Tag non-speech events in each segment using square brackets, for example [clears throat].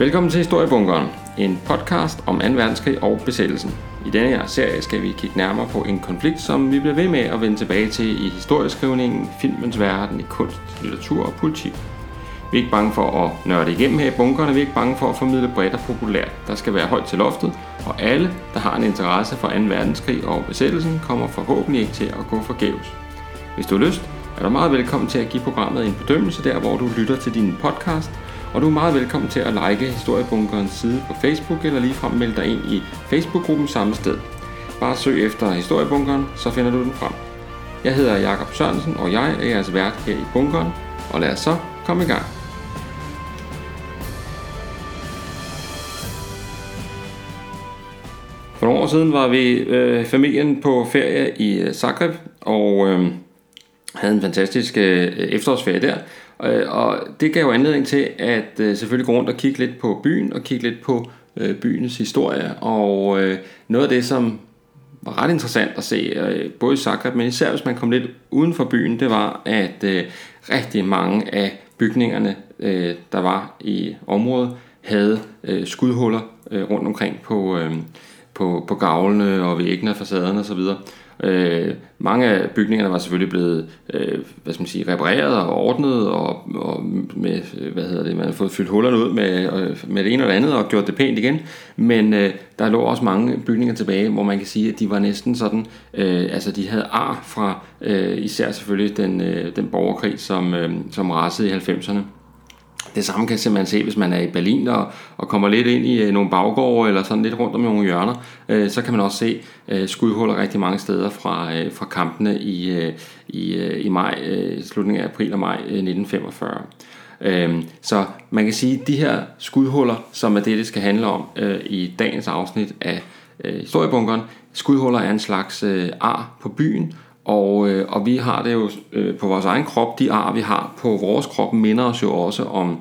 Velkommen til Historiebunkeren, en podcast om 2. verdenskrig og besættelsen. I denne her serie skal vi kigge nærmere på en konflikt, som vi bliver ved med at vende tilbage til i historieskrivningen, filmens verden, i kunst, litteratur og politik. Vi er ikke bange for at nørde igennem her i bunkerne, vi er ikke bange for at formidle bredt og populært. Der skal være højt til loftet, og alle, der har en interesse for 2. verdenskrig og besættelsen, kommer forhåbentlig ikke til at gå forgæves. Hvis du har lyst, er du meget velkommen til at give programmet en bedømmelse der, hvor du lytter til din podcast, og du er meget velkommen til at like Historiebunkerens side på Facebook eller ligefrem melde dig ind i Facebook-gruppen samme sted. Bare søg efter Historiebunkeren, så finder du den frem. Jeg hedder Jakob Sørensen, og jeg er jeres vært her i bunkeren, og lad os så komme i gang. For nogle år siden var vi øh, familien på ferie i Zagreb, og øh, havde en fantastisk øh, efterårsferie der. Øh, og det gav jo anledning til at øh, selvfølgelig gå rundt og kigge lidt på byen, og kigge lidt på øh, byens historie. Og øh, noget af det, som var ret interessant at se, både i Zagreb, men især hvis man kom lidt uden for byen, det var, at rigtig mange af bygningerne, der var i området, havde skudhuller rundt omkring på, på, på gavlene og væggene og facaderne osv. Øh, mange af bygningerne var selvfølgelig blevet øh, hvad skal man sige, repareret og ordnet, og, og med, øh, hvad hedder det, man har fået fyldt hullerne ud med, øh, med det ene og det andet og gjort det pænt igen. Men øh, der lå også mange bygninger tilbage, hvor man kan sige, at de var næsten sådan, øh, altså de havde ar fra øh, især selvfølgelig den, øh, den borgerkrig, som, øh, som rasede i 90'erne. Det samme kan man se, hvis man er i Berlin og, og kommer lidt ind i øh, nogle baggårde eller sådan lidt rundt om nogle hjørner, øh, så kan man også se øh, skudhuller rigtig mange steder fra, øh, fra kampene i, øh, i, øh, i maj, øh, slutningen af april og maj øh, 1945. Øh, så man kan sige, at de her skudhuller, som er det, det skal handle om øh, i dagens afsnit af øh, Historiebunkeren, skudhuller er en slags øh, ar på byen, og, øh, og vi har det jo øh, på vores egen krop, de ar vi har på vores krop minder os jo også om,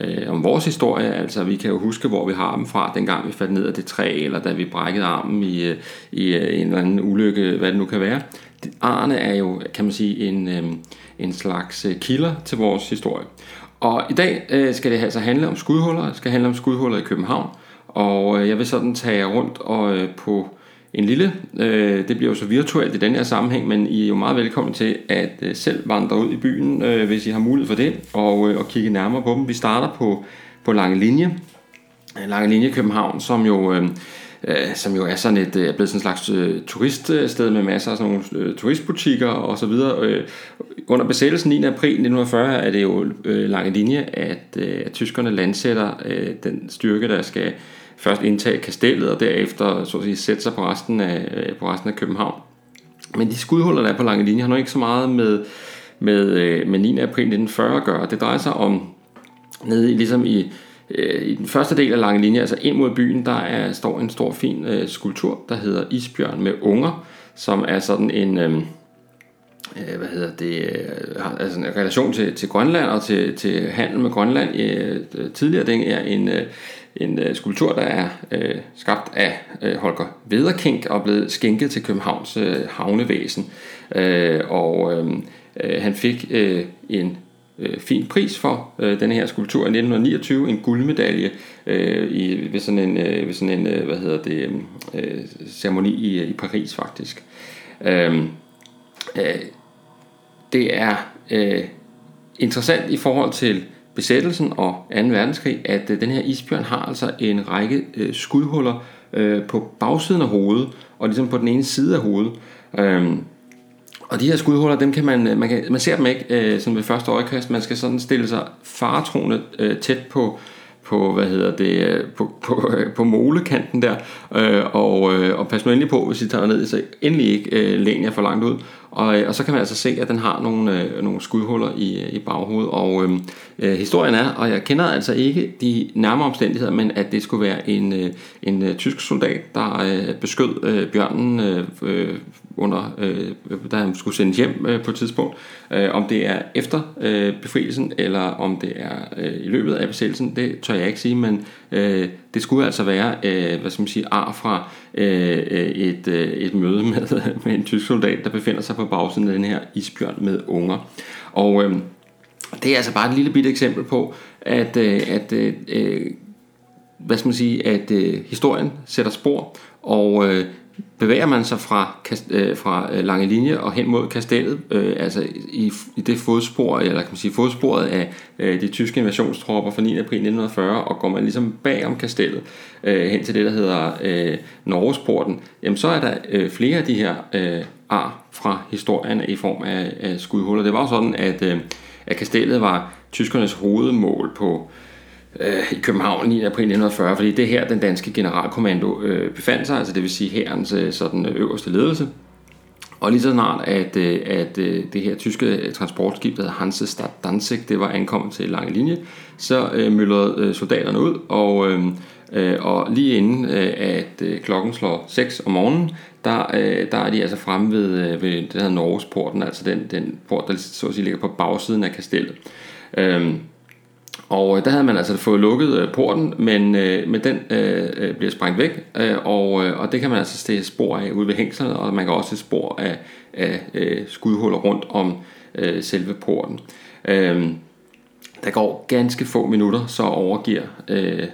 øh, om vores historie, altså vi kan jo huske, hvor vi har dem fra, dengang vi faldt ned af det træ, eller da vi brækkede armen i, øh, i øh, en eller anden ulykke, hvad det nu kan være. Arne er jo, kan man sige, en, øh, en slags øh, kilder til vores historie. Og i dag øh, skal det altså handle om skudhuller, det skal handle om skudhuller i København, og øh, jeg vil sådan tage rundt og øh, på en lille. Øh, det bliver jo så virtuelt i den her sammenhæng, men I er jo meget velkommen til at øh, selv vandre ud i byen, øh, hvis I har mulighed for det, og, øh, og kigge nærmere på dem. Vi starter på, på Lange Linje, Lange Linje København, som jo... Øh, øh som jo er sådan et, øh, er blevet sådan en slags øh, turiststed med masser af sådan nogle øh, turistbutikker og så videre. Øh, under besættelsen 9. april 1940 er det jo øh, lange linje, at, øh, at tyskerne landsætter øh, den styrke, der skal først indtage kastellet, og derefter så at sige, sætte sig på resten, af, øh, på resten af København. Men de skudhuller, der er på lange linje, har nok ikke så meget med, med, øh, med 9. april 1940 at gøre. Det drejer sig om, nede ligesom i, øh, i den første del af lange linje, altså ind mod byen, der er, står en stor fin øh, skulptur, der hedder Isbjørn med unger, som er sådan en... Øh, Øh, hvad hedder det, øh, har altså en relation til, til Grønland og til, til handel med Grønland. Øh, tidligere det er en, en øh, skulptur, der er øh, skabt af øh, Holger Vederkink og blevet skænket til Københavns øh, havnevæsen. Øh, og øh, øh, han fik øh, en øh, fin pris for øh, den her skulptur i 1929, en guldmedalje øh, i, ved sådan en, øh, ved sådan en øh, hvad hedder det, øh, ceremoni i, i Paris faktisk. Øh, øh, det er øh, interessant i forhold til besættelsen og 2. verdenskrig, at øh, den her isbjørn har altså en række øh, skudhuller øh, på bagsiden af hovedet, og ligesom på den ene side af hovedet. Øh, og de her skudhuller, dem kan man, øh, man, kan, man ser dem ikke øh, sådan ved første øjekast, man skal sådan stille sig faretroende øh, tæt på, på, hvad hedder det, øh, på, [laughs] på, øh, på molekanten der, øh, og, øh, og pas nu endelig på, hvis I tager ned, så endelig ikke øh, læn jer for langt ud. Og, øh, og så kan man altså se, at den har nogle, øh, nogle skudhuller i, øh, i baghovedet. Og øhm, øh, historien er, og jeg kender altså ikke de nærmere omstændigheder, men at det skulle være en, øh, en øh, tysk soldat, der øh, beskød øh, bjørnen øh, øh, under, øh, da han skulle sendes hjem øh, på et tidspunkt. Øh, om det er efter øh, befrielsen, eller om det er øh, i løbet af besættelsen, det tør jeg ikke sige, men øh, det skulle altså være, øh, hvad skal man sige, ar fra øh, et, øh, et møde med, [laughs] med en tysk soldat, der befinder sig på bagsiden af den her isbjørn med unger. Og øh, det er altså bare et lille bitte eksempel på, at, øh, at øh, øh hvad skal man sige, at øh, historien sætter spor, og øh, bevæger man sig fra, øh, fra øh, lange linje og hen mod kastellet, øh, altså i, i det fodspor, eller kan man sige fodsporet af øh, de tyske invasionstropper fra 9. april 1940, og går man ligesom bag om kastellet øh, hen til det, der hedder øh, Norgesporten, jamen så er der øh, flere af de her øh, ar fra historien i form af, af skudhuller. Det var jo sådan, at, øh, at kastellet var tyskernes hovedmål på øh, Øh, i København 9. april 1940, fordi det er her, den danske generalkommando øh, befandt sig, altså det vil sige herrens øh, sådan, øh, øverste ledelse. Og lige så snart, at, øh, at øh, det her tyske øh, transportskib, der hedder Hansestadt Danzig, det var ankommet til lange linje, så øh, myldrede øh, soldaterne ud, og, øh, øh og lige inden øh, at øh, klokken slår 6 om morgenen, der, øh, der er de altså fremme ved, øh, ved det der Norgesporten, altså den, den port, der så at sige ligger på bagsiden af kastellet. Øh, og øh, der havde man altså fået lukket øh, porten, men, øh, men den øh, bliver sprængt væk, øh, og, og det kan man altså se spor af ude ved hængslerne, og man kan også se spor af, af øh, skudhuller rundt om øh, selve porten. Øh, der går ganske få minutter, så overgiver øh,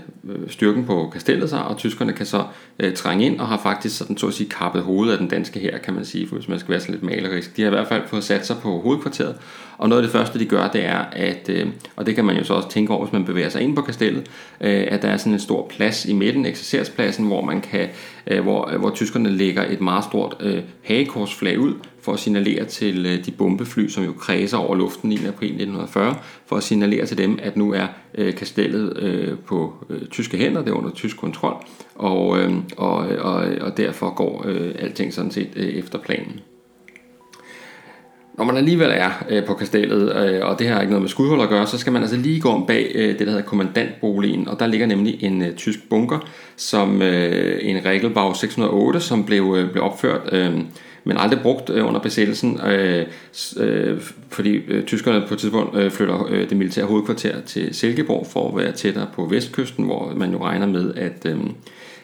styrken på kastellet sig, og tyskerne kan så øh, trænge ind og har faktisk sådan så at sige kappet hovedet af den danske her, kan man sige, hvis man skal være så lidt malerisk. De har i hvert fald fået sat sig på hovedkvarteret, og noget af det første, de gør, det er, at, øh, og det kan man jo så også tænke over, hvis man bevæger sig ind på kastellet, øh, at der er sådan en stor plads i midten, eksercerspladsen, hvor man kan, øh, hvor, hvor tyskerne lægger et meget stort øh, hagekorsflag ud, for at signalere til øh, de bombefly, som jo kredser over luften 9. april 1940, for at signalere til dem, at nu er øh, kastellet øh, på øh, tyske hænder, det er under tysk kontrol, og, øh, og, øh, og, øh, og derfor går øh, alting sådan set øh, efter planen. Når man alligevel er øh, på kastellet, øh, og det har ikke noget med skudhold at gøre, så skal man altså lige gå om bag øh, det, der hedder kommandantboligen, og der ligger nemlig en øh, tysk bunker, som øh, en Regelbau 608, som blev, øh, blev opført, øh, men aldrig brugt øh, under besættelsen, øh, øh, fordi øh, tyskerne på et tidspunkt øh, flytter øh, det militære hovedkvarter til Silkeborg for at være tættere på vestkysten, hvor man jo regner med, at... Øh,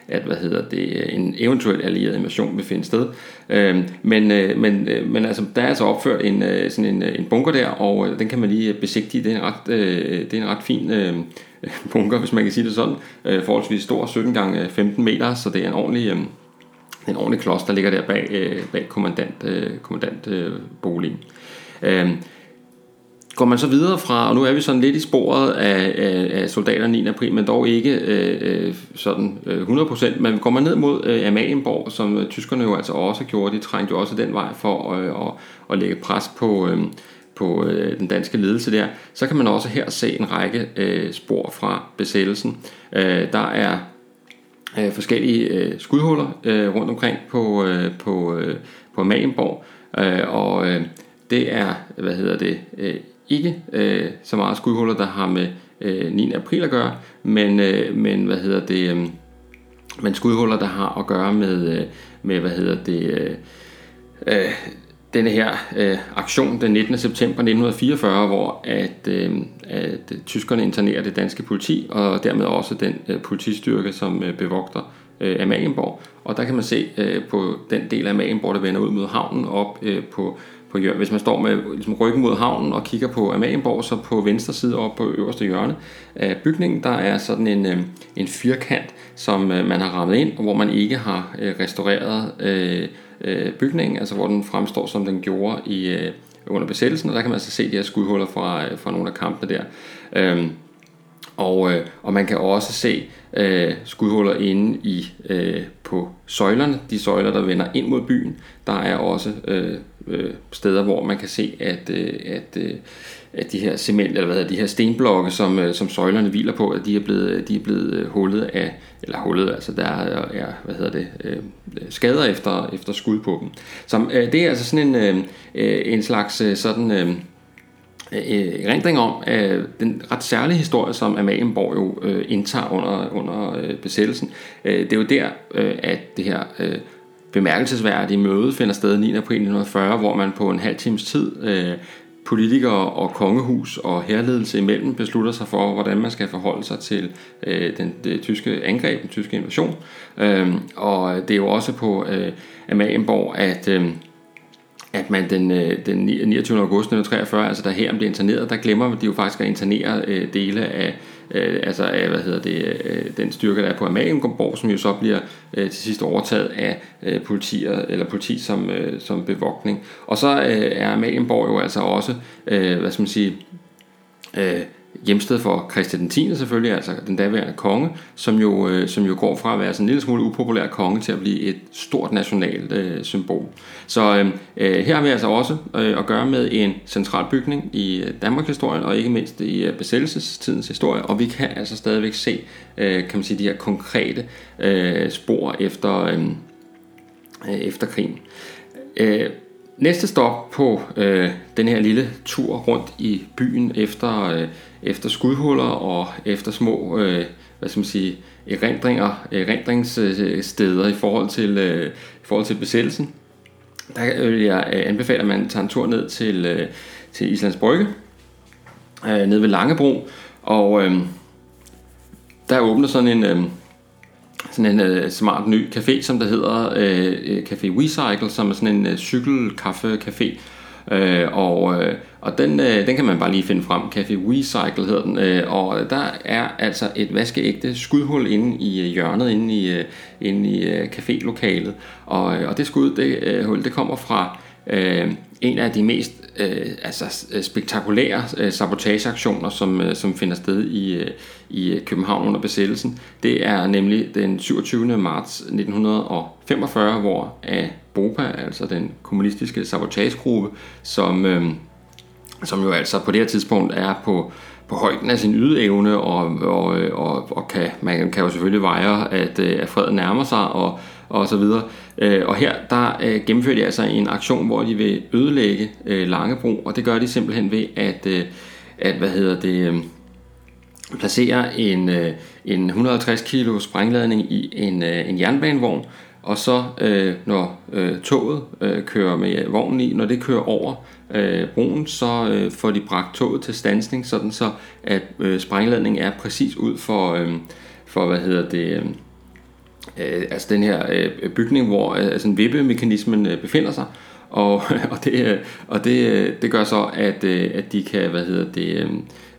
at hvad hedder det, en eventuel allieret invasion vil finde sted. Øh, men, øh, men, øh, men altså, der er altså opført en, øh, sådan en, øh, en bunker der, og øh, den kan man lige besigtige. Det er en ret, øh, det er en ret fin øh, bunker, hvis man kan sige det sådan. Øh, forholdsvis stor, 17 gange øh, 15 meter, så det er en ordentlig... Øh, en ordentlig klods, der ligger der bag, øh, bag kommandant, øh, kommandantboligen. Øh, øhm, Går man så videre fra, og nu er vi sådan lidt i sporet af, af, af soldaterne 9. april, men dog ikke øh, øh sådan øh, 100%, men går man ned mod øh, Amalienborg, som øh, tyskerne jo altså også gjorde, de trængte jo også den vej for øh, at, at lægge pres på, øh, på øh, den danske ledelse der, så kan man også her se en række øh, spor fra besættelsen. Øh, der er øh, forskellige øh, skudhuller øh, rundt omkring på, øh, på, øh, på Magenborg. øh, og øh, det er, hvad hedder det, øh, ikke øh, så meget skudhuller, der har med øh, 9. april at gøre, men, øh, men hvad hedder det, øh, men skudhuller, der har at gøre med, øh, med hvad hedder det, øh, øh, denne her øh, aktion den 19. september 1944, hvor at, øh, at tyskerne internerer det danske politi, og dermed også den øh, politistyrke, som øh, bevogter øh, Amalienborg. Og der kan man se øh, på den del af Amalienborg, der vender ud mod havnen, op øh, på på hjørnet. Hvis man står med ligesom ryggen mod havnen og kigger på Amalienborg, så på venstre side op på øverste hjørne af bygningen, der er sådan en, øh, en firkant, som øh, man har rammet ind, og hvor man ikke har øh, restaureret øh, Øh, bygningen, altså hvor den fremstår, som den gjorde i, øh, under besættelsen, og der kan man altså se de her skudhuller fra, øh, fra nogle af kampene der. Øhm, og, og man kan også se øh, skudhuller inde i øh, på søjlerne, de søjler, der vender ind mod byen. Der er også øh, øh, steder, hvor man kan se, at, øh, at, øh, at de her cement, eller hvad hedder, de her stenblokke, som, øh, som søjlerne hviler på, at de er blevet, de er blevet øh, hullet af, eller hullet, altså der er, er hvad hedder det, øh, skader efter, efter skud på dem. Så øh, det er altså sådan en, øh, øh en slags sådan... Øh, erindring om øh, den ret særlige historie, som Amalienborg jo øh, indtager under, under øh, besættelsen. Øh, det er jo der, øh, at det her øh, bemærkelsesværdige møde finder sted 9. april 1940, hvor man på en halv times tid øh, politikere og kongehus og herledelse imellem beslutter sig for, hvordan man skal forholde sig til øh, den det tyske angreb, den tyske invasion. Øh, og det er jo også på øh, Amalienborg, at, øh, at man den, øh, den 29. august 1943, altså der her blev interneret, der glemmer de jo faktisk at internere øh, dele af, øh, altså af, hvad hedder det, øh, den styrke, der er på Amalienborg, som jo så bliver øh, til sidst overtaget af øh, politier, eller politi som, øh, som bevogtning. Og så øh, er Amalienborg jo altså også, øh, hvad skal man sige, øh, hjemsted for Christian 10. selvfølgelig, altså den daværende konge, som jo, øh, som jo går fra at være sådan en lille smule upopulær konge til at blive et stort nationalt øh, symbol. Så øh, øh her har vi altså også øh, at gøre med en central bygning i øh, Danmarks historie, og ikke mindst i øh, besættelsestidens historie, og vi kan altså stadigvæk se øh, kan man sige, de her konkrete øh, spor efter, øh, øh efter krigen. Øh, Næste stop på øh, den her lille tur rundt i byen efter, øh, efter skudhuller og efter små øh, hvad skal man sige, erindringer, erindringssteder i forhold til, øh, i forhold til besættelsen, der vil jeg øh, anbefale, at man tager en tur ned til, øh, til Islands Brygge, øh, ned ved Langebro, og øh, der åbner sådan en... Øh, sådan en uh, smart ny café, som der hedder uh, Café WeCycle, som er sådan en uh, cykelkaffe-café. Uh, og uh, og den, uh, den kan man bare lige finde frem. Café WeCycle hedder den. Uh, og der er altså et vaskeægte skudhul inde i hjørnet, inde i, uh, inde i uh, cafélokalet. Og, uh, og det skud, det uh, hul, det kommer fra Øh, en af de mest øh, altså, øh, spektakulære øh, sabotageaktioner, som, øh, som finder sted i, øh, i København under besættelsen. Det er nemlig den 27. marts 1945, hvor af BOPA, altså den kommunistiske sabotagegruppe, som, øh, som jo altså på det her tidspunkt er på, på højden af sin ydeevne, og, og, øh, og, og kan, man kan jo selvfølgelig veje, at, øh, at freden nærmer sig, og, og så videre. Øh, og her der øh, gennemfører de altså en aktion, hvor de vil ødelægge øh, Langebro, og det gør de simpelthen ved at, øh, at hvad hedder det, øh, placere en, øh, en 150 kilo sprængladning i en, øh, en jernbanevogn, og så øh, når øh, toget øh, kører med vognen i, når det kører over øh, broen, så øh, får de bragt toget til stansning, sådan så at øh, sprængladningen er præcis ud for, øh, for hvad hedder det, øh, øh, altså den her øh, bygning, hvor øh, altså vippemekanismen øh, befinder sig, og, [laughs] og, det, øh, og det, øh, det gør så, at, øh, at de kan hvad hedder det, øh,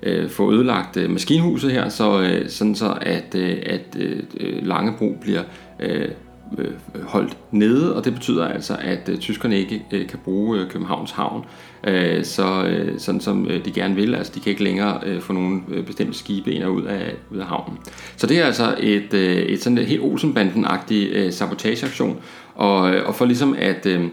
øh få ødelagt øh, maskinhuset her, så, øh, sådan så at, øh, at øh, øh Langebro bliver øh, øh, holdt nede, og det betyder altså, at øh, tyskerne ikke øh, kan bruge øh, Københavns Havn, øh, så, øh, sådan som øh, de gerne vil. Altså, de kan ikke længere øh, få nogle øh, bestemte skibe ind og ud af, ud af havnen. Så det er altså et, øh, et sådan et helt Olsenbanden-agtig øh, sabotageaktion, og, øh, og for ligesom at... Øh,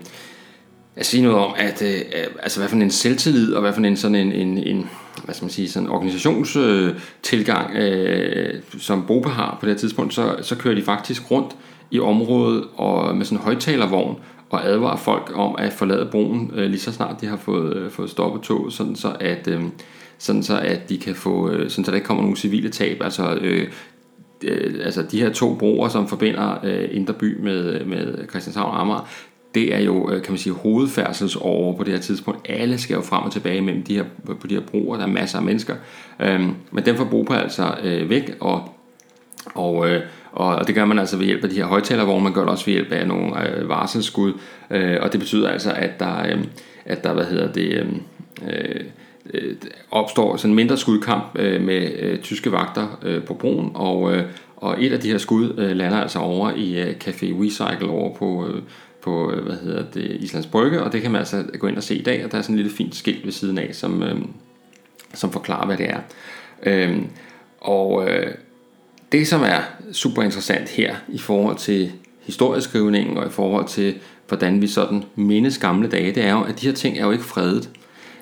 at sige noget om, at øh, altså hvad for en selvtillid og hvad for en sådan en, en, en hvad skal man sige, sådan organisationstilgang, øh, øh, som Bopa har på det her tidspunkt, så, så kører de faktisk rundt i området og med sådan en højtalervogn og advarer folk om at forlade broen øh, lige så snart de har fået, øh, fået stoppet toget, sådan så at, øh, sådan så at de kan få, øh, sådan så der ikke kommer nogen civile tab. Altså, øh, øh, altså de her to broer, som forbinder øh, Inderby med, med Christianshavn og Amager, det er jo, øh, kan man sige, hovedfærdselsårer på det her tidspunkt. Alle skal jo frem og tilbage mellem de her, på de her broer, der er masser af mennesker. Øhm, men den får Bopa altså øh, væk, og, og, øh, og det gør man altså ved hjælp af de her højtalervogne, man gør det også ved hjælp af nogle øh, varselsskud, øh, og det betyder altså, at der, øh, at der hvad hedder det, øh, øh, opstår sådan en mindre skudkamp øh, med øh, tyske vagter øh, på broen, og, øh, og et af de her skud øh, lander altså over i øh, Café Recycle over på, øh, på øh, hvad hedder det, Islands Brygge, og det kan man altså gå ind og se i dag, og der er sådan en lille fint skilt ved siden af, som, øh, som forklarer, hvad det er. Øh, og øh, det, som er super interessant her i forhold til historieskrivningen og i forhold til, hvordan vi sådan mindes gamle dage, det er jo, at de her ting er jo ikke fredet.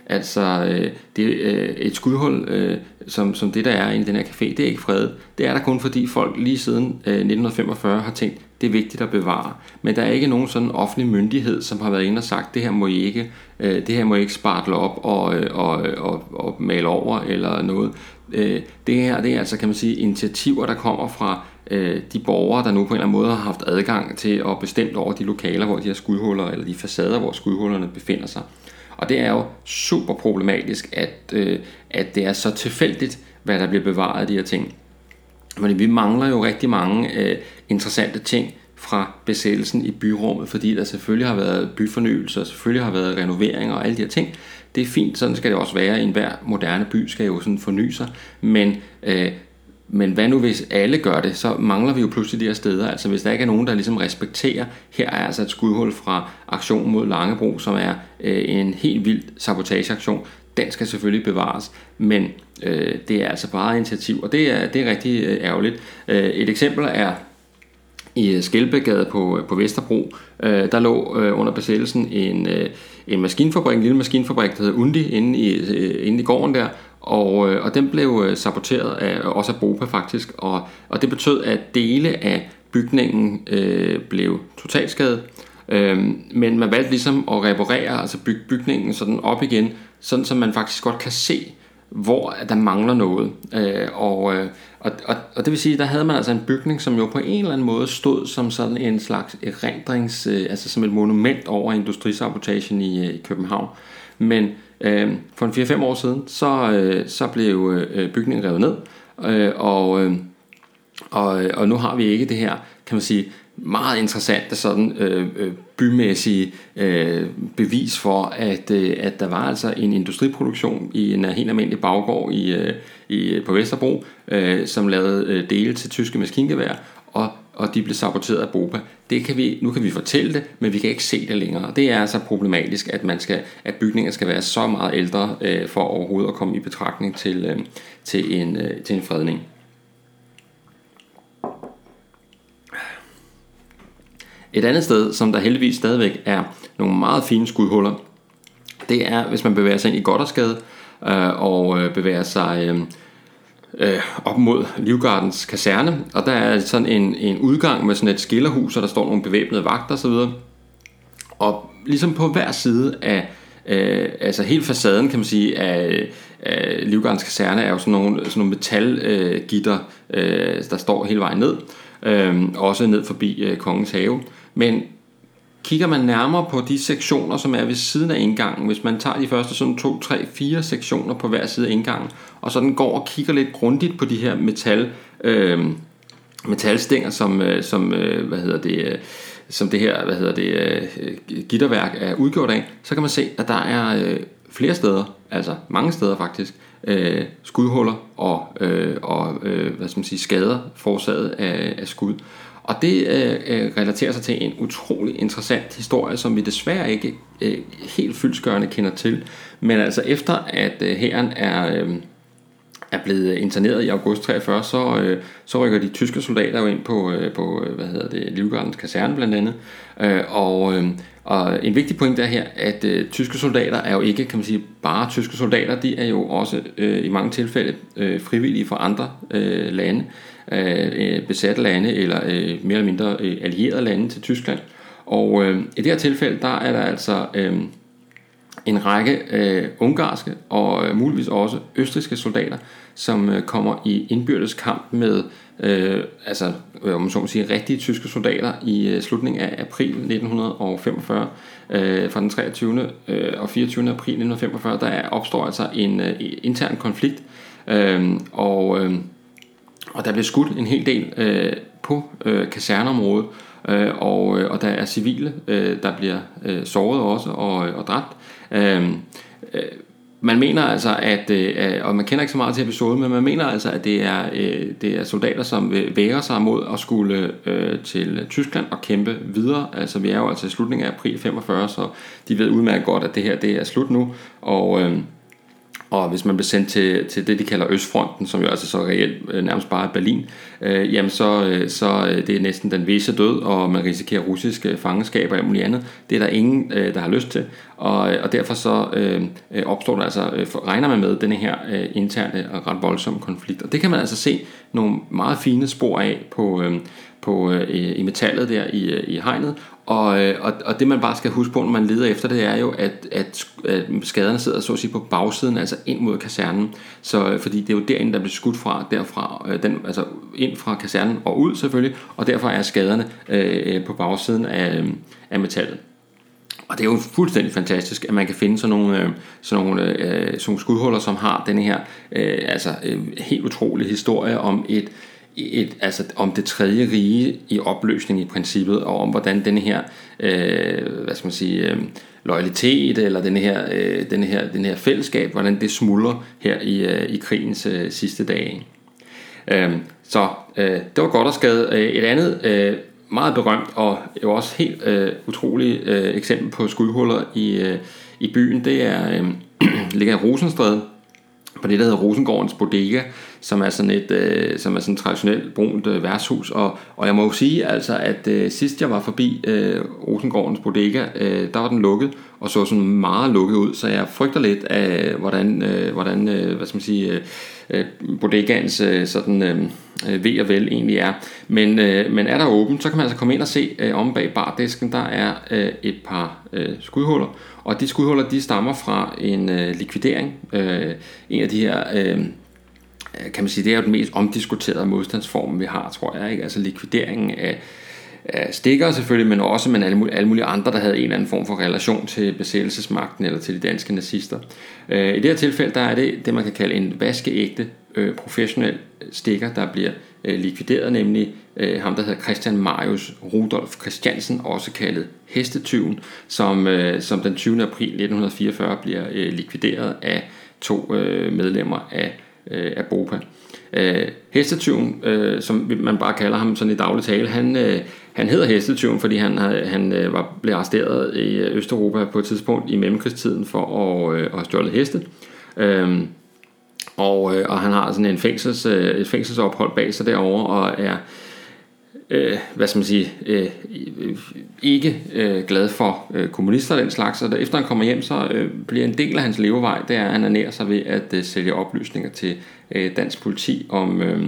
Altså, øh, det, øh, et skudhul, øh, som, som det der er inde i den her café, det er ikke fredet. Det er der kun fordi folk lige siden øh, 1945 har tænkt, det er vigtigt at bevare. Men der er ikke nogen sådan offentlig myndighed, som har været inde og sagt, det her må I ikke, øh, det her må I ikke spartle op og, øh, og, øh, og, og male over eller noget. Øh, det her det er altså, kan man sige, initiativer, der kommer fra øh, de borgere, der nu på en eller anden måde har haft adgang til at bestemme over de lokaler, hvor de her skudhuller, eller de facader, hvor skudhullerne befinder sig. Og det er jo super problematisk, at, øh, at det er så tilfældigt, hvad der bliver bevaret af de her ting. Men vi mangler jo rigtig mange øh, interessante ting fra besættelsen i byrummet, fordi der selvfølgelig har været byfornyelse, og selvfølgelig har været renoveringer og alle de her ting. Det er fint, sådan skal det også være. En hver moderne by skal jo sådan forny sig, men øh, men hvad nu hvis alle gør det, så mangler vi jo pludselig de her steder. Altså hvis der ikke er nogen, der ligesom respekterer, her er altså et skudhul fra aktion mod Langebro, som er øh, en helt vild sabotageaktion. Den skal selvfølgelig bevares, men øh, det er altså bare initiativ, og det er, det er rigtig øh, ærgerligt. Øh, et eksempel er i øh, Skelbegade på, øh, på Vesterbro, øh, der lå øh, under besættelsen en, øh, en maskinfabrik, en lille maskinfabrik, der hed Undi, inde i, øh, inde i gården der, og, øh, og den blev øh, saboteret af, også af BOPA faktisk, og, og det betød, at dele af bygningen øh, blev totalskadet, øhm, men man valgte ligesom at reparere, altså bygge bygningen sådan op igen, sådan så man faktisk godt kan se, hvor der mangler noget. Øh, og, øh, og, og, og det vil sige, der havde man altså en bygning, som jo på en eller anden måde stod som sådan en slags erindrings, øh, altså som et monument over industrisabotagen i, øh, i København. Men øh, for en 4-5 år siden, så, øh, så blev øh, bygningen revet ned, øh, og, øh, og, øh, og nu har vi ikke det her, kan man sige, meget interessante sådan øh, øh, bymæssige øh, bevis for, at, øh, at der var altså en industriproduktion i en øh, helt almindelig baggård i, øh, i, på Vesterbro, øh, som lavede øh, dele til tyske maskingevær, og, og de blev saboteret af BOPA. Det kan vi, nu kan vi fortælle det, men vi kan ikke se det længere. Det er altså problematisk, at, man skal, at bygninger skal være så meget ældre øh, for overhovedet at komme i betragtning til, øh, til, en, øh, til en fredning. Et andet sted, som der heldigvis stadigvæk er nogle meget fine skudhuller, det er, hvis man bevæger sig ind i Goddersgade øh, og øh, bevæger sig øh, øh, op mod Livgardens kaserne, og der er sådan en, en udgang med sådan et skillerhus, og der står nogle bevæbnede vagter osv. Og ligesom på hver side af, øh, altså hele facaden kan man sige, af, af Livgardens kaserne er jo sådan nogle, sådan nogle metalgitter, øh, øh, der står hele vejen ned, øh, også ned forbi øh, Kongens Have. Men kigger man nærmere på de sektioner, som er ved siden af indgangen, hvis man tager de første sådan 2, 3, 4 sektioner på hver side af indgangen, og så den går og kigger lidt grundigt på de her metal, øh, metalstænger, som, øh, som øh, hvad hedder det, øh, som det her hvad hedder det, øh, gitterværk er udgjort af, så kan man se, at der er øh, flere steder, altså mange steder faktisk, øh, skudhuller og, øh, og øh, hvad skal man sige, skader forårsaget af, af skud. Og det øh, øh relaterer sig til en utrolig interessant historie, som vi desværre ikke øh, helt fyldsgørende kender til. Men altså efter at øh, herren er... Øh, er blevet interneret i august 43, så, øh, så rykker de tyske soldater jo ind på, øh, på øh, hvad hedder det, Livgardens kaserne blandt andet. Øh, og, øh, og en vigtig point er her, at øh, tyske soldater er jo ikke, kan man sige, bare tyske soldater, de er jo også øh, i mange tilfælde øh, frivillige fra andre øh, lande, øh, øh besatte lande eller øh, mere eller mindre øh, allierede lande til Tyskland. Og øh, i det her tilfælde, der er der altså øh, en række øh, ungarske og øh, muligvis også østriske soldater, som øh, kommer i indbyrdes kamp med øh, altså, øh, om man så må sige, rigtige tyske soldater i øh, slutningen af april 1945. Øh, fra den 23. Øh, og 24. april 1945, der opstår altså en øh, intern konflikt, øh, og, øh, og der bliver skudt en hel del øh, på øh, kaserneområdet, øh, og, øh, og der er civile, øh, der bliver øh, såret også og, øh, og dræbt. Øh, øh, man mener altså, at, øh, og man kender ikke så meget til episoden, men man mener altså, at det er, øh, det er soldater, som væger sig mod at skulle øh, til Tyskland og kæmpe videre. Altså vi er jo altså i slutningen af april 45, så de ved udmærket godt, at det her det er slut nu, og... Øh, og hvis man bliver sendt til, til det, de kalder Østfronten, som jo altså så reelt øh, nærmest bare er Berlin, øh, jamen så, øh, så øh, det er næsten den visse død, og man risikerer russiske fangenskaber og alt muligt andet. Det er der ingen, øh, der har lyst til. Og, og derfor så øh, opstår der altså, regner man med denne her øh, interne og ret voldsomme konflikt. Og det kan man altså se nogle meget fine spor af på, øh, på, øh, i metallet der i, i hegnet, og, øh, og, og det man bare skal huske på, når man leder efter det, er jo, at, at, at skaderne sidder så at sige på bagsiden, altså ind mod kasernen. Så, øh, fordi det er jo derinde, der bliver skudt fra, derfra, øh, den, altså ind fra kasernen og ud selvfølgelig, og derfor er skaderne øh, på bagsiden af, øh, af metallet. Og det er jo fuldstændig fantastisk, at man kan finde sådan nogle, øh, sådan nogle, øh, sådan nogle skudhuller, som har denne her øh, altså, øh, helt utrolig historie om et, et, altså om det tredje rige i opløsning i princippet, og om hvordan den her, øh, hvad skal man sige, øh, loyalitet, eller den her, øh, den her, den her fællesskab, hvordan det smuldrer her i, øh, i krigens øh, sidste dage. Øh, så øh, det var godt at skade. Øh, et andet øh, meget berømt og jo også helt øh, utroligt øh, eksempel på skudhuller i, øh, i byen, det er, øh, [clears throat] ligger i Rosenstræde, på det, der hedder Rosengårdens Bodega, som er sådan et, øh, som er sådan et traditionelt brunt øh, værtshus. Og, og jeg må jo sige, altså, at øh, sidst jeg var forbi øh, Rosengårdens Bodega, øh, der var den lukket, og så sådan meget lukket ud, så jeg frygter lidt af, hvordan, øh, hvordan øh, hvad skal man sige, øh, øh bodegaens øh, sådan, øh, øh ved og vel egentlig er. Men, øh, men er der åben, så kan man altså komme ind og se øh, om bag bardisken, der er øh, et par øh, skudhuller, og de skudhuller, de stammer fra en øh, likvidering. Øh, en af de her, øh, Øh, kan man sige, det er jo den mest omdiskuterede modstandsform, vi har, tror jeg. Ikke? Altså likvideringen af, af stikker selvfølgelig, men også men alle, alle mulige andre, der havde en eller anden form for relation til besættelsesmagten eller til de danske nazister. Øh, I det her tilfælde, der er det det, man kan kalde en vaskeægte øh, professionel stikker, der bliver øh, likvideret, nemlig øh, ham, der hedder Christian Marius Rudolf Christiansen, også kaldet Hestetyven, som, øh, som den 20. april 1944 bliver øh, likvideret af to øh, medlemmer af, øh, af BOPA. Øh, hestetyven, øh, som man bare kalder ham sådan i daglig tale, han, øh, han hedder Hestetyven, fordi han, øh, han øh, var, blev arresteret i Østeuropa på et tidspunkt i mellemkrigstiden for at, øh, at have stjålet heste. Øh, og, øh, og han har sådan en fængsels, øh, et fængselsophold bag sig derovre og er øh, hvad skal man sige, øh, ikke øh, glad for øh, kommunister og den slags, og efter han kommer hjem, så øh, bliver en del af hans levevej, det er, at han ernærer sig ved at øh, sælge oplysninger til øh, dansk politi om, øh,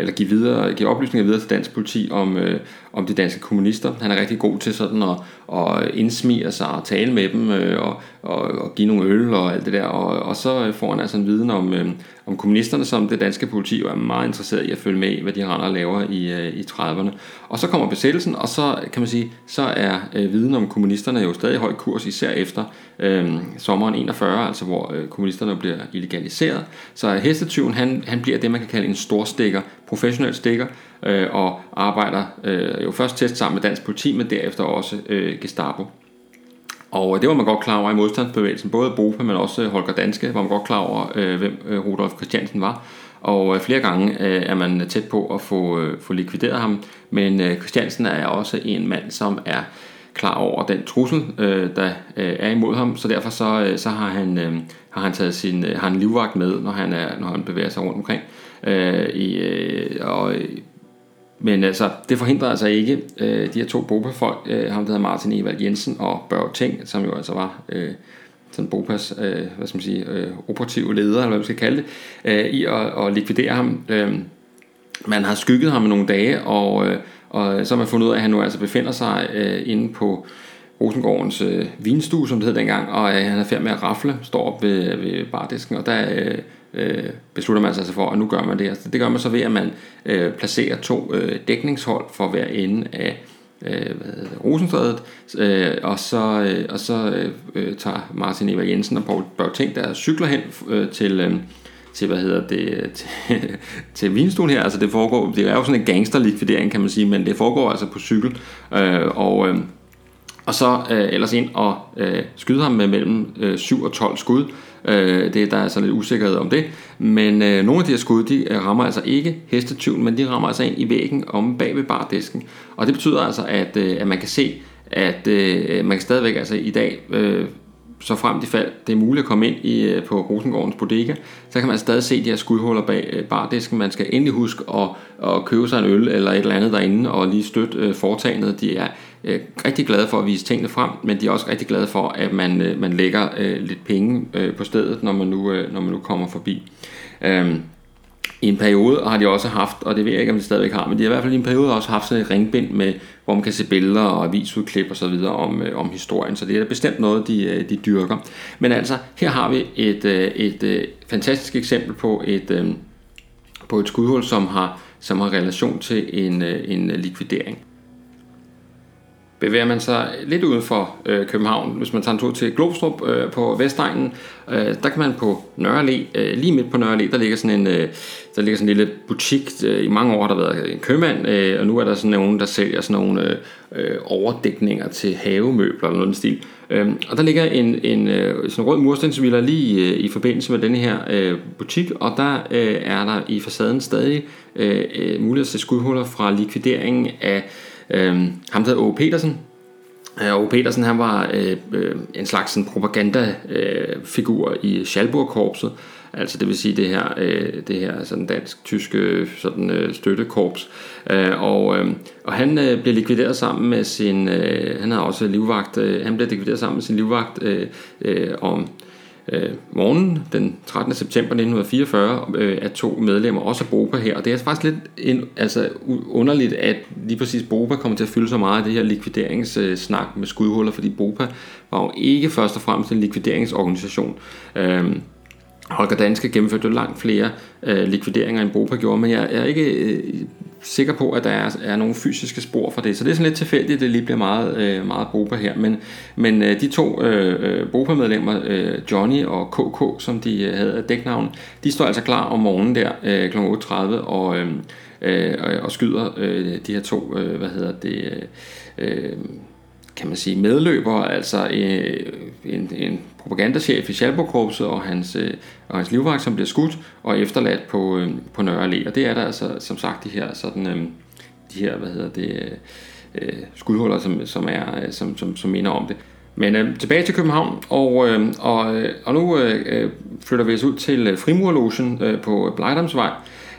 eller give, videre, give oplysninger videre til dansk politi om, øh, om de danske kommunister. Han er rigtig god til sådan at, at indsmire sig og tale med dem øh, og, og, og give nogle øl og alt det der. Og, og så øh, får han altså en viden om, øh, om kommunisterne, som det danske politi jo er meget interesseret i at følge med i, hvad de render og laver i, øh, i 30'erne. Og så kommer besættelsen, og så kan man sige, så er øh, viden om kommunisterne jo stadig i høj kurs, især efter øh, sommeren 41, altså hvor øh, kommunisterne bliver illegaliseret. Så hestetyven, han, han bliver det, man kan kalde en storstikker, professionel stikker, øh, og arbejder øh, jo først tæt sammen med dansk politi, men derefter også øh, Gestapo. Og det var man godt klar over i modstandsbevægelsen, både Bopa, men også Holger Danske, var man godt klar over, øh, hvem øh, Rudolf Christiansen var. Og øh, flere gange er man tæt på at få, få likvideret ham, men Christiansen er også en mand, som er klar over den trussel, der er imod ham, så derfor så, så har, han, har han taget sin har han livvagt med, når han, er, når han bevæger sig rundt omkring. Øh, i, og men altså, det forhindrer altså ikke øh, de her to Bopa-folk, øh, ham der hedder Martin Evald Jensen og Børge Ting, som jo altså var øh, sådan Bopas, øh, hvad skal man sige, øh, operative leder, eller hvad man skal kalde det, øh, i at, at likvidere ham. Øh, man har skygget ham i nogle dage, og, øh, og så har man fundet ud af, at han nu altså befinder sig øh, inde på Rosengårdens øh, vinstue, som det hed dengang, og øh, han er færdig med at rafle, står op ved, ved bardisken, og der øh, øh, beslutter man sig altså for, at nu gør man det. Altså, det gør man så ved, at man øh, placerer to øh, dækningshold for hver ende af øh, Rosenstrædet, øh, og så, øh, og så øh, øh tager Martin Eva Jensen og Paul Børting, der cykler hen øh, til... Øh, til, hvad hedder det, [laughs] til, til vinstuen her. Altså det foregår, det er jo sådan en gangsterlikvidering, kan man sige, men det foregår altså på cykel. Øh, og, øh, og så øh, ellers ind og øh, skyde ham med mellem øh, 7 og 12 skud. Øh, det, der er så lidt usikkerhed om det. Men øh, nogle af de her skud, de øh, rammer altså ikke hestetyven, men de rammer altså ind i væggen om bag ved bardisken. Og det betyder altså, at, øh, at man kan se, at øh, man kan stadigvæk altså i dag øh, så frem de fald det er muligt at komme ind i, øh, på Rosengårdens bodega, så kan man stadig se de her skudhuller bag øh, bardisken. Man skal endelig huske at, at købe sig en øl eller et eller andet derinde og lige støtte øh, foretagendet. De er rigtig glade for at vise tingene frem, men de er også rigtig glade for, at man, man lægger lidt penge på stedet, når man nu, når man nu kommer forbi. Øhm, i en periode har de også haft, og det ved jeg ikke, om de stadigvæk har, men de har i hvert fald i en periode også haft sådan et ringbind med, hvor man kan se billeder og avisudklip og så videre om, øh, om historien, så det er bestemt noget, de, øh, de dyrker. Men altså, her har vi et, øh, et, et fantastisk eksempel på et, øh, på et skudhul, som har, som har relation til en, en likvidering bevæger man sig lidt uden for øh, København. Hvis man tager en tur til Glostrup øh, på Vestegnen, øh, der kan man på Nørre Allé, øh, lige midt på Nørre Allé, der ligger sådan en, øh, der ligger sådan en lille butik. Øh, I mange år har der været en købmand, øh, og nu er der sådan nogen, der sælger sådan nogle øh, overdækninger til havemøbler eller noget stil. Øh, og der ligger en, en øh, sådan rød murstensvilla lige øh, i forbindelse med den her øh, butik, og der øh, er der i facaden stadig øh, øh mulighed til skudhuller fra likvideringen af øh, ham der hedder Åge Petersen. Øh, og Petersen han var øh, øh en slags propagandafigur øh, i Schalburg-korpset, altså det vil sige det her, øh, det her sådan dansk-tyske sådan, øh, støttekorps. Øh, og, øh, og han øh, blev likvideret sammen med sin, øh, han har også livvagt, øh, han blev likvideret sammen med sin livvagt øh, øh, om øh, morgenen den 13. september 1944 øh, af to medlemmer, også af BOPA her. Og det er faktisk lidt en, altså, underligt, at lige præcis BOPA kommer til at fylde så meget af det her likvideringssnak med skudhuller, fordi BOPA var jo ikke først og fremmest en likvideringsorganisation. Øh, Holger Danske gennemførte jo langt flere øh, likvideringer end BOPA gjorde, men jeg, jeg er ikke øh, sikker på, at der er, er nogle fysiske spor for det. Så det er sådan lidt tilfældigt, at det lige bliver meget, øh, meget BOPA her. Men, men øh, de to øh, øh BOPA-medlemmer, øh, Johnny og KK, som de øh, havde dæknavn, de står altså klar om morgenen der øh, kl. 8.30 og, øh, øh, og skyder øh, de her to, øh, hvad hedder det... Øh, kan man sige, medløber, altså øh, en, en propagandachef i Schalburg-korpset og hans, øh, og hans livvagt, som bliver skudt og efterladt på, øh, på Nørre Allé. Og det er der altså, som sagt, de her, sådan, øh, de her hvad hedder det, øh, skudhuller, som, som, er, øh, som, som, som minder om det. Men øh, tilbage til København, og, øh, og, øh, og nu øh, øh flytter vi os ud til øh, Frimurlogen øh, på Blejdamsvej,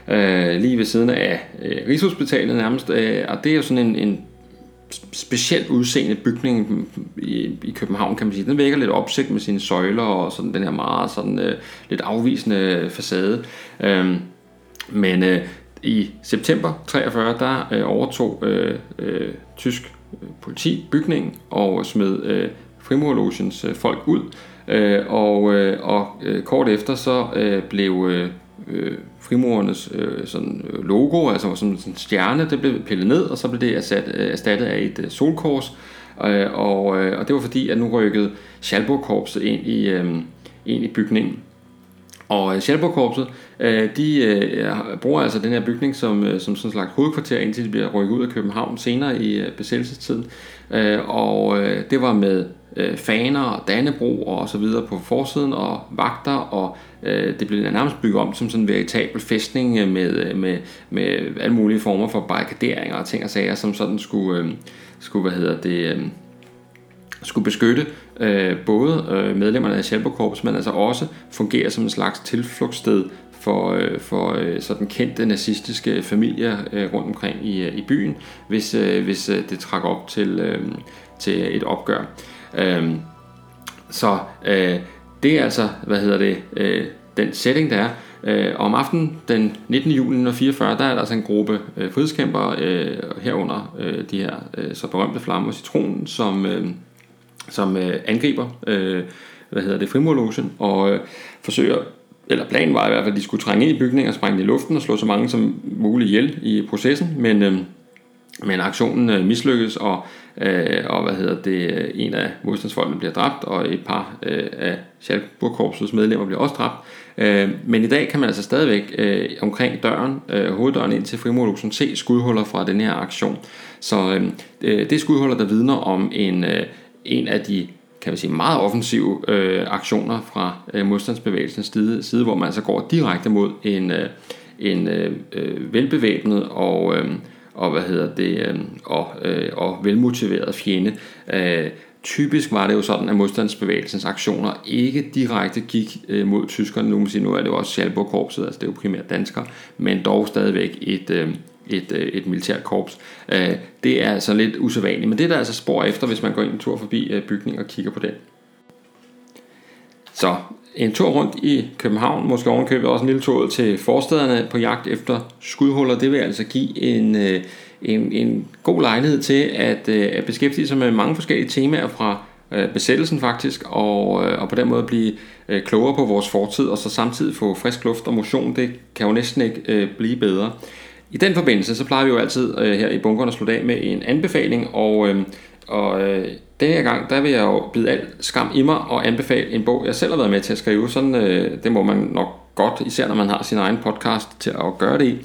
øh, lige ved siden af øh, Rigshospitalet nærmest, øh, og det er jo sådan en, en specielt udseende bygning i, i København, kan man sige. Den vækker lidt opsigt med sine søjler og sådan den her meget sådan, øh, lidt afvisende facade. Øhm, men øh, i september 43, der øh, overtog øh, øh, tysk øh, politi bygningen og smed øh, frimurlogens øh, folk ud. Øh, og øh, og øh, kort efter så øh, blev øh, øh, frimurernes øh, sådan øh, logo, altså som sådan en stjerne, det blev pillet ned, og så blev det ersat, øh, erstattet af et øh, solkors. Øh, og, øh, og det var fordi, at nu rykkede Schalburg-korpset ind i, øh, ind i bygningen. Og øh, Schalburg-korpset, øh, de øh, bruger altså den her bygning som, som sådan en slags hovedkvarter, indtil de bliver rykket ud af København senere i besættelsestiden. Og det var med faner og dannebro og så videre på forsiden, og vagter, og det blev nærmest bygget om som sådan en veritabel fæstning med, med, med alle mulige former for barrikaderinger og ting og sager, som sådan skulle, skulle hvad hedder det, skulle beskytte øh, både øh, medlemmerne af Schalburg men altså også fungere som en slags tilflugtssted for, øh, for øh, sådan kendte nazistiske familier øh, rundt omkring i, øh, i byen, hvis, øh, hvis øh, det trak op til, øh, til et opgør. Øh, så øh, det er altså, hvad hedder det, øh, den setting der er. Øh, om aftenen den 19. juli 1944, der er der altså en gruppe øh, frihedskæmpere øh, herunder øh, de her øh, så berømte flamme og citronen, som, øh, som øh, angriber øh, hvad hedder det, frimurlogen og øh, forsøger eller planen var i hvert fald, at de skulle trænge ind i bygningen og sprænge i luften og slå så mange som muligt ihjel i processen, men, øh, men aktionen øh, mislykkes, og, øh, og hvad hedder det, en af modstandsfolkene bliver dræbt, og et par øh, af Schalburg-korpsets medlemmer bliver også dræbt. Øh, men i dag kan man altså stadigvæk øh, omkring døren, øh, hoveddøren ind til Frimurluxen, se skudhuller fra den her aktion. Så øh, det er skudhuller, der vidner om en, øh, en af de kan man sige, meget offensive øh, aktioner fra øh, modstandsbevægelsens side, side, hvor man altså går direkte mod en, øh, en øh, øh, velbevæbnet og, øh, og hvad hedder det øh, og, øh, og velmotiveret fjende. Øh, typisk var det jo sådan, at modstandsbevægelsens aktioner ikke direkte gik øh, mod tyskerne. Nu, sige, nu er det jo også Schalburg-korpset, altså det er jo primært danskere, men dog stadigvæk et, øh, et, øh, et militært korps. Øh, det er altså lidt usædvanligt, men det er der altså spor efter, hvis man går en tur forbi øh, bygningen og kigger på den. Så en tur rundt i København, måske ovenkøbet også en lille tur til forstederne på jagt efter skudhuller, det vil altså give en, øh, en, en god lejlighed til at, øh, at beskæftige sig med mange forskellige temaer fra øh, besættelsen faktisk, og, og på den måde blive klogere på vores fortid, og så samtidig få frisk luft og motion, det kan jo næsten ikke blive bedre. I den forbindelse, så plejer vi jo altid øh, her i bunkeren at slutte af med en anbefaling, og, øh, og øh, denne her gang, der vil jeg jo bide alt skam i mig og anbefale en bog, jeg selv har været med til at skrive. Sådan, øh, det må man nok godt, især når man har sin egen podcast til at gøre det i.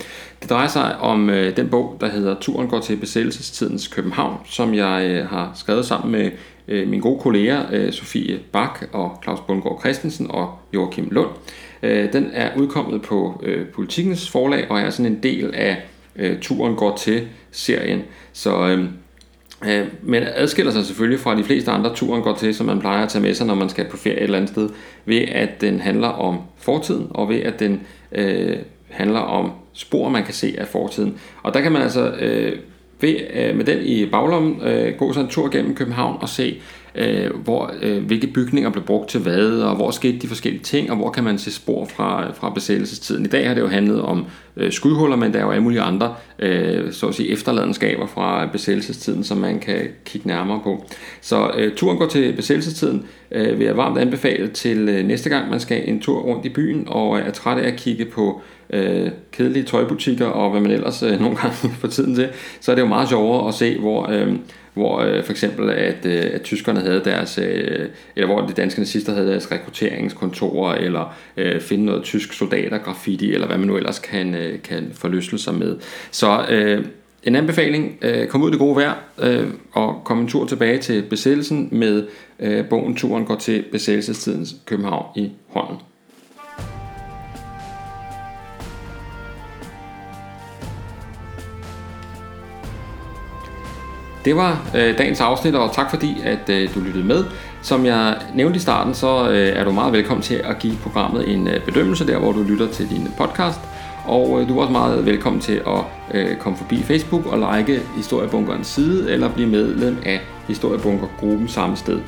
Det drejer sig om øh, den bog, der hedder Turen går til besættelsestidens København, som jeg øh, har skrevet sammen med øh, mine gode kolleger øh, Sofie Bak og Claus Bundgaard Christensen og Joachim Lund. Øh, Øh, den er udkommet på øh, Politikens forlag og er sådan en del af øh, Turen går til serien. Så øh, Øh, men adskiller sig selvfølgelig fra de fleste andre turen går til, som man plejer at tage med sig, når man skal på ferie et eller andet sted, ved at den handler om fortiden, og ved at den øh, handler om spor, man kan se af fortiden. Og der kan man altså øh, ved, øh, med den i baglommen øh, gå sådan en tur gennem København og se, øh, hvor, øh, hvilke bygninger blev brugt til hvad, og hvor skete de forskellige ting, og hvor kan man se spor fra, fra besættelsestiden. I dag har det jo handlet om øh, skudhuller, men der er jo alle mulige andre øh, så at sige, efterladenskaber fra besættelsestiden, som man kan kigge nærmere på. Så øh, turen går til besættelsestiden øh, vil jeg varmt anbefale til øh, næste gang, man skal en tur rundt i byen, og er træt af at kigge på øh, kedelige tøjbutikker og hvad man ellers øh, [laughs] nogle gange får tiden til, så er det jo meget sjovere at se, hvor, øh, hvor øh, for eksempel at, øh, at tyskerne havde deres, øh, eller hvor de danske nazister havde deres rekrutteringskontorer, eller øh, finde noget tysk soldater, graffiti, eller hvad man nu ellers kan, øh, kan forlysle sig med. Så øh, en anbefaling, øh, kom ud i det gode vejr, øh, og kom en tur tilbage til besættelsen med øh, bogen Turen går til besættelsestidens København i hånden. Det var øh, dagens afsnit, og tak fordi, at øh, du lyttede med. Som jeg nævnte i starten, så øh, er du meget velkommen til at give programmet en øh, bedømmelse der, hvor du lytter til din podcast. Og øh, du er også meget velkommen til at øh, komme forbi Facebook og like Historiebunkerens side, eller blive medlem af Historiebunkergruppen samme sted.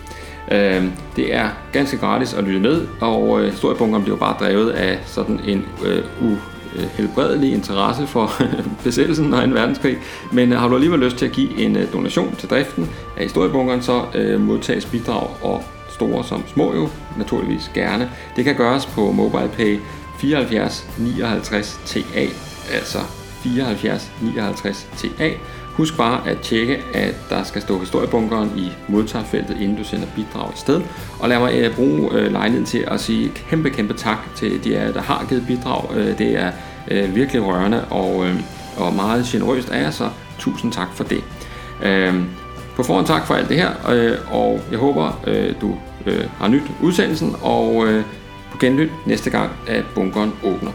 Øh, det er ganske gratis at lytte med, og øh, Historiebunkeren bliver bare drevet af sådan en øh, Øh, Øh, helbredelig interesse for [laughs] besættelsen og en verdenskrig, men øh, har du alligevel lyst til at give en øh, donation til driften af historiebunkeren, så modtages bidrag og store som små jo naturligvis gerne. Det kan gøres på MobilePay 74 59 TA, altså 74 59 TA. Husk bare at tjekke, at der skal stå historiebunkeren i modtagerfeltet, inden du sender bidrag sted. Og lad mig øh, bruge øh, lejligheden til at sige kæmpe, kæmpe tak til de af der har givet bidrag. Øh, det er virkelig rørende og, og meget generøst af jer, så tusind tak for det. På forhånd tak for alt det her, og jeg håber, du har nyt udsendelsen, og på genlyt næste gang, at bunkeren åbner.